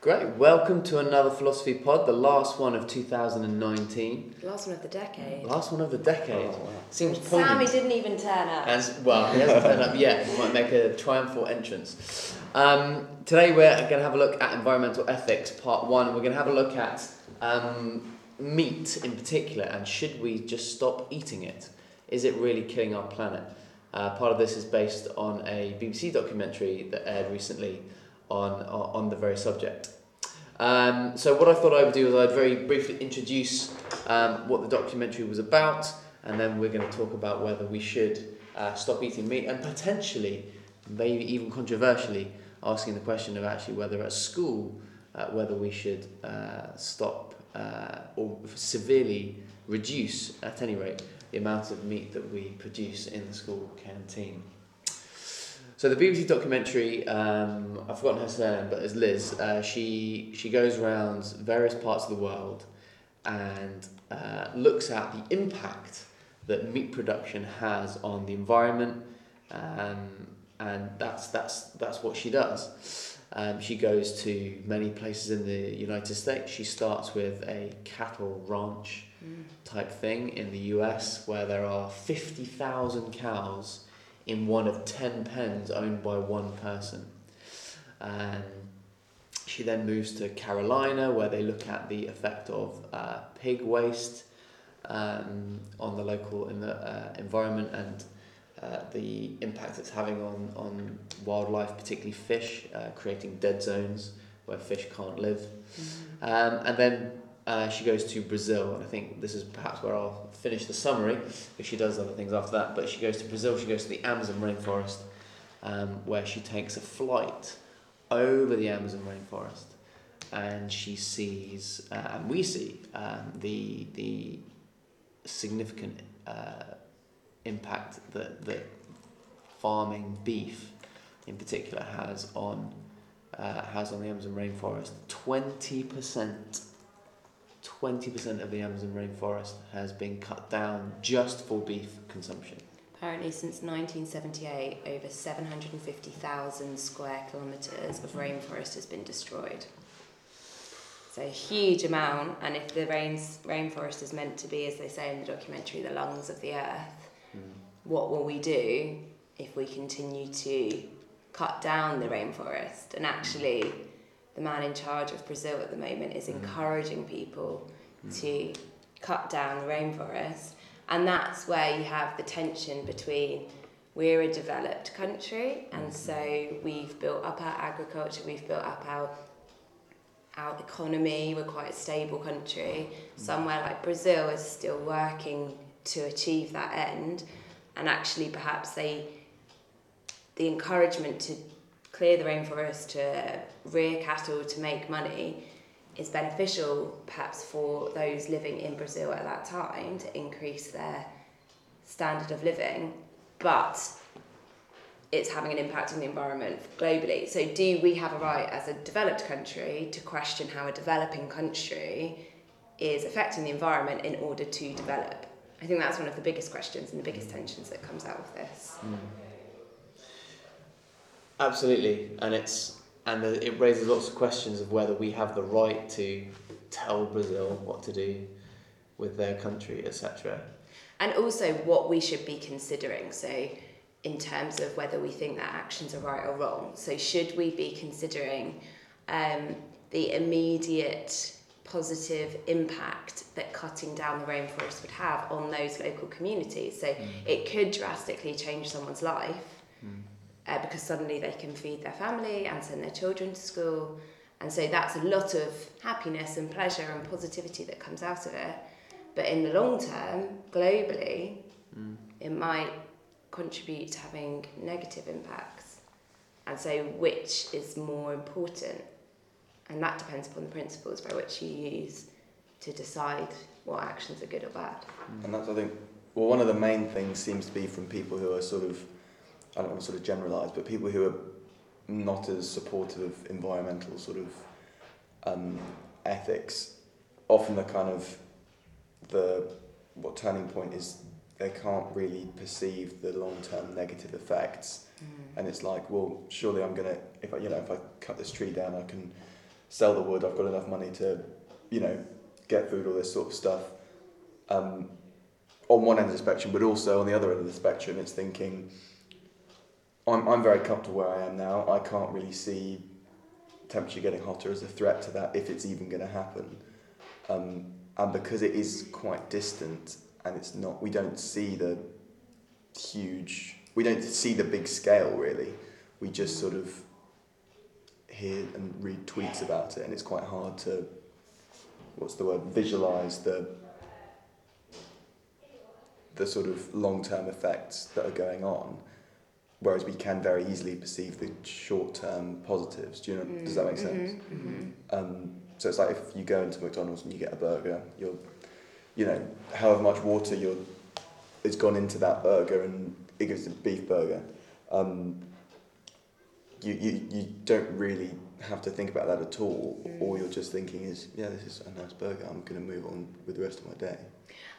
Great. Welcome to another philosophy pod, the last one of 2019. Last one of the decade. Last one of the decade. Oh, wow. Seems Sammy poignant. didn't even turn up. As well, he hasn't turned up yet. He might make a triumphal entrance. Um, today we're going to have a look at environmental ethics, part one. We're going to have a look at um, meat in particular, and should we just stop eating it? Is it really killing our planet? Uh, part of this is based on a BBC documentary that aired recently on on the very subject. Um, so what I thought I would do is I'd very briefly introduce um, what the documentary was about, and then we're going to talk about whether we should uh, stop eating meat, and potentially, maybe even controversially, asking the question of actually whether at school, uh, whether we should uh, stop uh, or severely reduce, at any rate, the amount of meat that we produce in the school canteen. So the BBC documentary, um, I've forgotten her surname, but it's Liz. Uh, she she goes around various parts of the world and uh, looks at the impact that meat production has on the environment, um, and that's that's that's what she does. Um, she goes to many places in the United States. She starts with a cattle ranch Mm. type thing in the US where there are 50,000 cows in one of 10 pens owned by one person. Um, she then moves to Carolina where they look at the effect of uh, pig waste um, on the local in the, uh, environment and uh, the impact it's having on, on wildlife, particularly fish, uh, creating dead zones where fish can't live. Mm. Um, and then uh, she goes to Brazil, and I think this is perhaps where I'll finish the summary, because she does other things after that. But she goes to Brazil, she goes to the Amazon rainforest, um, where she takes a flight over the Amazon rainforest, and she sees, uh, and we see, um, the, the significant uh, impact that, that farming beef in particular has on uh, has on the Amazon rainforest. Twenty percent, twenty percent of the Amazon rainforest has been cut down just for beef consumption. Apparently, since 1978, over 750,000 square kilometres of rainforest has been destroyed. So, a huge amount, and if the rains, rainforest is meant to be, as they say in the documentary, the lungs of the earth, hmm. what will we do if we continue to cut down the rainforest? And actually, the man in charge of Brazil at the moment is Mm. encouraging people mm. to cut down the rainforest. And that's where you have the tension between we're a developed country, and mm. so we've built up our agriculture, we've built up our our economy, we're quite a stable country. Mm. Somewhere like Brazil is still working to achieve that end, and actually perhaps they the encouragement to clear the rainforest, to rear cattle, to make money is beneficial perhaps for those living in Brazil at that time to increase their standard of living, but it's having an impact on the environment globally. So, do we have a right as a developed country to question how a developing country is affecting the environment in order to develop? I think that's one of the biggest questions and the biggest tensions that comes out of this. Mm. Absolutely, and it's and the, it raises lots of questions of whether we have the right to tell Brazil what to do with their country, etc. and also what we should be considering. So, in terms of whether we think that actions are right or wrong. So, should we be considering um, the immediate positive impact that cutting down the rainforest would have on those local communities? So, it could drastically change someone's life. Uh, because suddenly they can feed their family and send their children to school. And so that's a lot of happiness and pleasure and positivity that comes out of it. But in the long term, globally, it might contribute to having negative impacts. And so, which is more important? And that depends upon the principles by which you use to decide what actions are good or bad. And that's, I think, well, one of the main things seems to be from people who are sort of, I don't want to sort of generalise, but people who are not as supportive of environmental sort of um, ethics. Often the kind of the what turning point is they can't really perceive the long term negative effects, and it's like, well, surely I'm gonna if I you know if I cut this tree down, I can sell the wood. I've got enough money to, you know, get food, all this sort of stuff. Um, on one end of the spectrum, but also on the other end of the spectrum, it's thinking, I'm, I'm very comfortable where I am now. I can't really see temperature getting hotter as a threat to that if it's even going to happen. Um, and because it is quite distant and it's not, we don't see the huge, we don't see the big scale really. We just sort of hear and read tweets about it, and it's quite hard to, what's the word, visualize the the sort of long term effects that are going on, whereas we can very easily perceive the short term positives. Do you know? Mm, does that make sense? Mm-hmm, mm-hmm. Um, so it's like if you go into McDonald's and you get a burger, you're, you know, however much water you're, it's gone into that burger and it gives a beef burger. Um, you, you, you don't really have to think about that at all. Mm. All you're just thinking is, yeah, this is a nice burger. I'm going to move on with the rest of my day.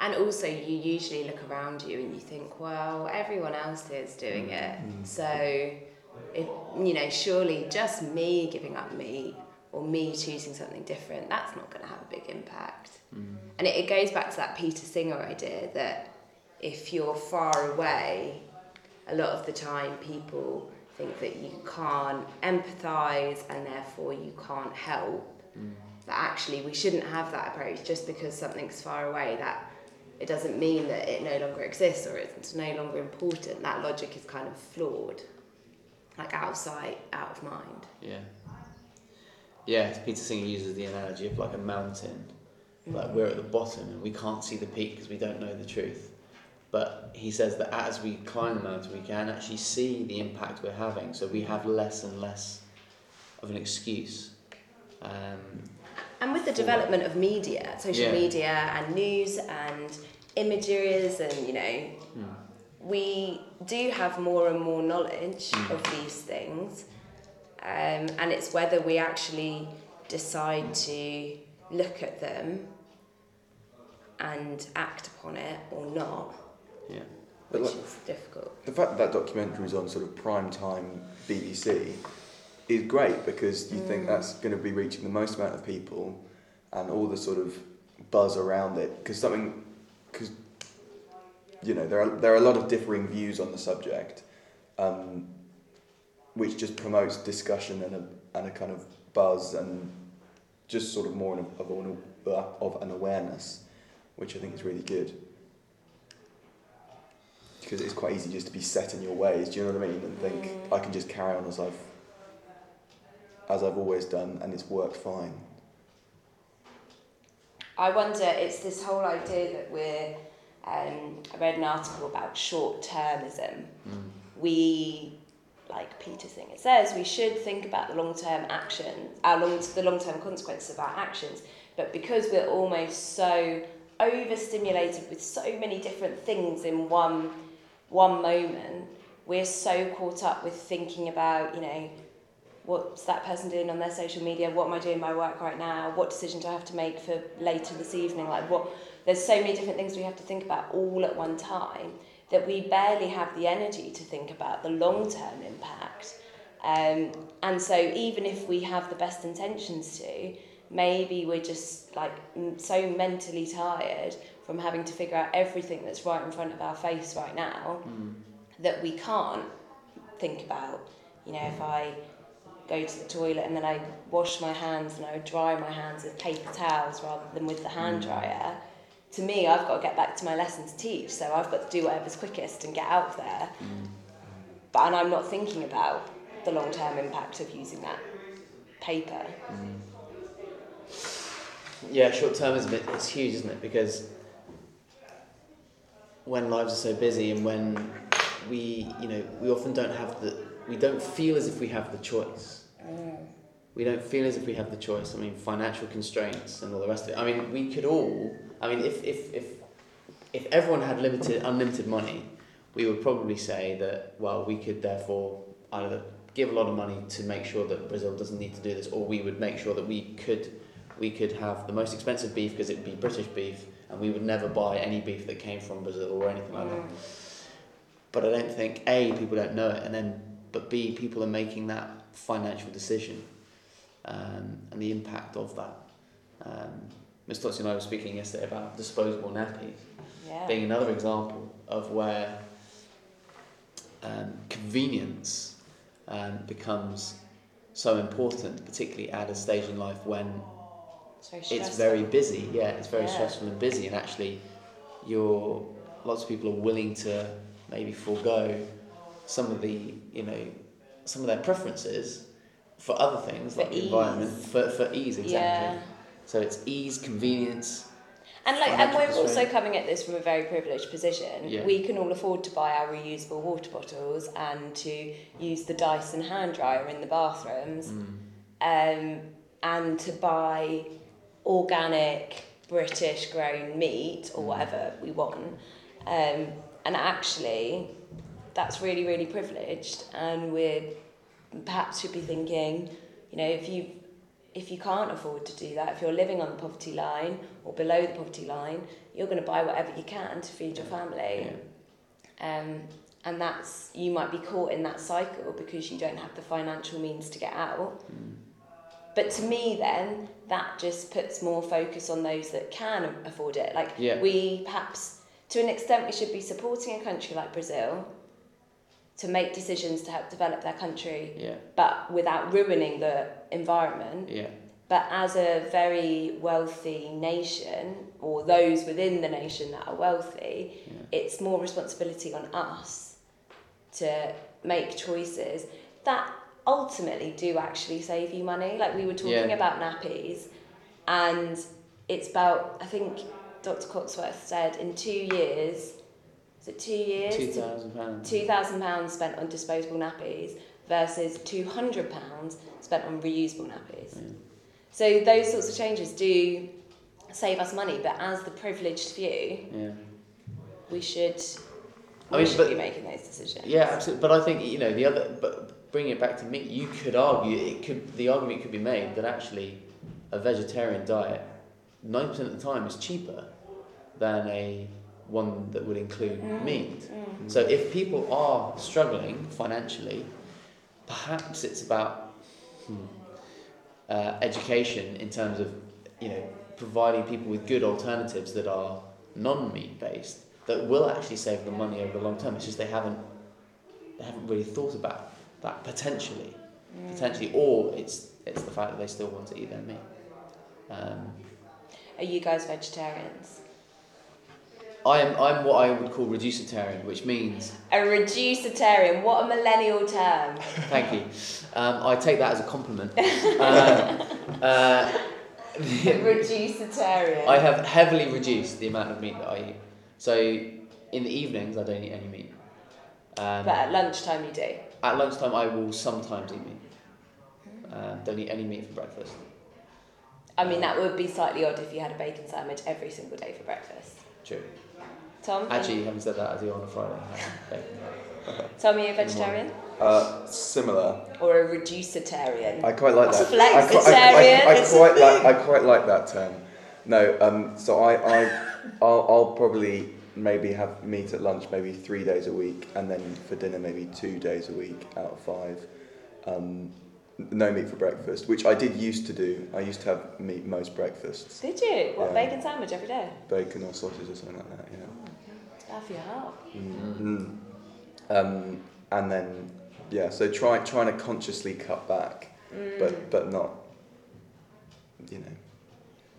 And also, you usually look around you and you think, well, everyone else is doing mm. it. Mm. So, if, you know, surely just me giving up meat or me choosing something different, that's not going to have a big impact. Mm. And it, it goes back to that Peter Singer idea that if you're far away, a lot of the time people think that you can't empathise and therefore you can't help. Mm. But actually, we shouldn't have that approach just because something's far away. That it doesn't mean that it no longer exists or it's no longer important. That logic is kind of flawed, like out of sight, out of mind. Yeah. Yeah, Peter Singer uses the analogy of like a mountain. Like mm. we're at the bottom and we can't see the peak because we don't know the truth. But he says that as we climb the mountain, we can actually see the impact we're having. So we have less and less of an excuse. Um, and with the development of media, social yeah. media and news and images, and you know, mm. we do have more and more knowledge mm. of these things. Um, and it's whether we actually decide to look at them and act upon it or not. Yeah. Which like, is difficult. The fact that that documentary is on sort of prime time BBC is great because you mm. think that's going to be reaching the most amount of people and all the sort of buzz around it because something because you know there are there are a lot of differing views on the subject um, which just promotes discussion and a and a kind of buzz and just sort of more of, an, of an awareness which I think is really good because it's quite easy just to be set in your ways. Do you know what I mean? And think mm. I can just carry on as I've as I've always done, and it's worked fine. I wonder. It's this whole idea that we're. Um, I read an article about short termism. Mm. We, like Peter Singer says, we should think about the long term action, our long the long term consequences of our actions. But because we're almost so overstimulated with so many different things in one one moment, we're so caught up with thinking about, you know, what's that person doing on their social media? What am I doing in my work right now? What decision do I have to make for later this evening? Like what there's so many different things we have to think about all at one time that we barely have the energy to think about the long term impact. Um, and so even if we have the best intentions to, maybe we're just like so mentally tired from having to figure out everything that's right in front of our face right now mm. that we can't think about. You know, if I go to the toilet and then I wash my hands and I would dry my hands with paper towels rather than with the hand mm. dryer. To me, I've got to get back to my lesson to teach, so I've got to do whatever's quickest and get out of there. Mm. But and I'm not thinking about the long term impact of using that paper. Mm. Yeah, short termism it's huge, isn't it? Because when lives are so busy and when we, you know, we often don't have the, we don't feel as if we have the choice. Mm. We don't feel as if we have the choice. I mean, financial constraints and all the rest of it. I mean, we could all. I mean, if if if if everyone had limited, unlimited money, we would probably say that well, we could therefore either give a lot of money to make sure that Brazil doesn't need to do this, or we would make sure that we could we could have the most expensive beef because it would be British beef and we would never buy any beef that came from Brazil or anything like that. But I don't think a people don't know it, and then but b people are making that financial decision, um, and the impact of that. Um, Ms. Totsi and I were speaking yesterday about disposable nappies Yeah. being another example of where um, convenience um, becomes so important, particularly at a stage in life when It's very it's very busy. Yeah, it's very Yeah. stressful and busy, and actually, you're lots of people are willing to maybe forego some of the you know some of their preferences for other things For like the environment ease. for for ease exactly. Yeah. So it's ease, convenience. And like, and we're also coming at this from a very privileged position. Yeah. We can all afford to buy our reusable water bottles and to use the Dyson hand dryer in the bathrooms, Mm. um, and to buy organic British grown meat or Mm. whatever we want. Um, and actually, that's really really privileged, and we perhaps should be thinking, you know, if you if you can't afford to do that, if you're living on the poverty line or below the poverty line, you're going to buy whatever you can to feed your family. Um, and that's you might be caught in that cycle because you don't have the financial means to get out. Mm. But to me, then that just puts more focus on those that can afford it. Like Yeah. we perhaps, to an extent, we should be supporting a country like Brazil to make decisions to help develop their country, Yeah, but without ruining the environment. yeah, But as a very wealthy nation, or those within the nation that are wealthy, yeah. it's more responsibility on us to make choices that ultimately do actually save you money. Like we were talking Yeah. about nappies, and it's about, I think Dr. Cotsworth said, in two years, it two years? Two thousand pounds. Two thousand pounds spent on disposable nappies versus two hundred pounds spent on reusable nappies. Yeah. So those sorts of changes do save us money, but as the privileged few, Yeah. we should I we mean, should but- be making those decisions. Yeah, absolutely. But I think you know the other. But bringing it back to meat, you could argue it could. The argument could be made that actually, a vegetarian diet, ninety percent of the time, is cheaper than a one that would include Mm, meat. mm. So if people are struggling financially, perhaps it's about hmm, uh, education in terms of you know providing people with good alternatives that are non-meat based that will actually save them money over the long term. It's just they haven't they haven't really thought about that potentially, Mm. potentially, or it's it's the fact that they still want to eat their meat. Um, Are you guys vegetarians? I am I'm what I would call reducetarian, which means A reducetarian, what a millennial term. Thank you. Um, I take that as a compliment. Um, uh, reducetarian. I have heavily reduced the amount of meat that I eat. So in the evenings, I don't eat any meat. Um, but at lunchtime you do. at lunchtime, I will sometimes eat meat. Um, don't eat any meat for breakfast. I mean, that would be slightly odd if you had a bacon sandwich every single day for breakfast. True. Tom? Actually, having said that, I do on a Friday. have bacon. Tom, are you a vegetarian? Uh, similar. Or a reducetarian? I quite like It's that. I, qui- I, I, I, I quite like. I quite like that term. No. Um. So I. I. I'll, I'll probably maybe have meat at lunch maybe three days a week, and then for dinner maybe two days a week out of five. Um, no meat for breakfast, which I did used to do. I used to have meat most breakfasts, Did you? What, Yeah. bacon sandwich every day? bacon or sausage or something like that. Yeah. It's bad for your heart. Mm. Um, and then yeah, so try trying to consciously cut back, Mm. but but not, you know,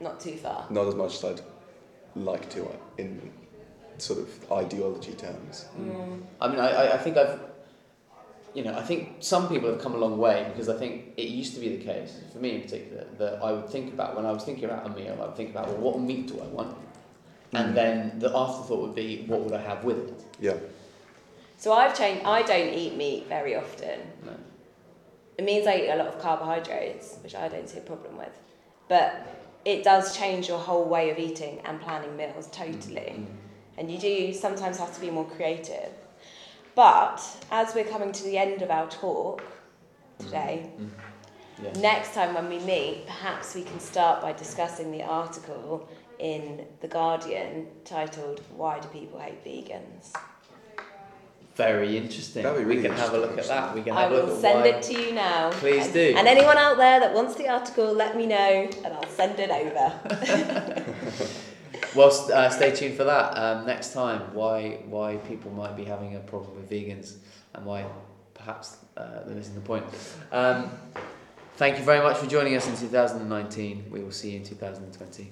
Not too far. not as much as I'd like to uh, in sort of ideology terms. Mm. I mean, I, I, I think I've, you know, I think some people have come a long way because I think it used to be the case, for me in particular, that I would think about, when I was thinking about a meal, I would think about, well, what meat do I want? And Mm. then the afterthought would be, what would I have with it? Yeah. So I've changed. I don't eat meat very often. No. It means I eat a lot of carbohydrates, which I don't see a problem with. But it does change your whole way of eating and planning meals totally. Mm. And you do sometimes have to be more creative. But as we're coming to the end of our talk today, Mm. Yes. next time when we meet, perhaps we can start by discussing the article in The Guardian titled Why Do People Hate Vegans? Very interesting. That'd really we can have a look at that. We can I have a look will send why. it to you now. Please and, do. And anyone out there that wants the article, let me know and I'll send it over. Well, uh, stay tuned for that um, next time. Why why people might be having a problem with vegans and why perhaps uh, they're missing the point. Um, thank you very much for joining us in 2019. We will see you in 2020.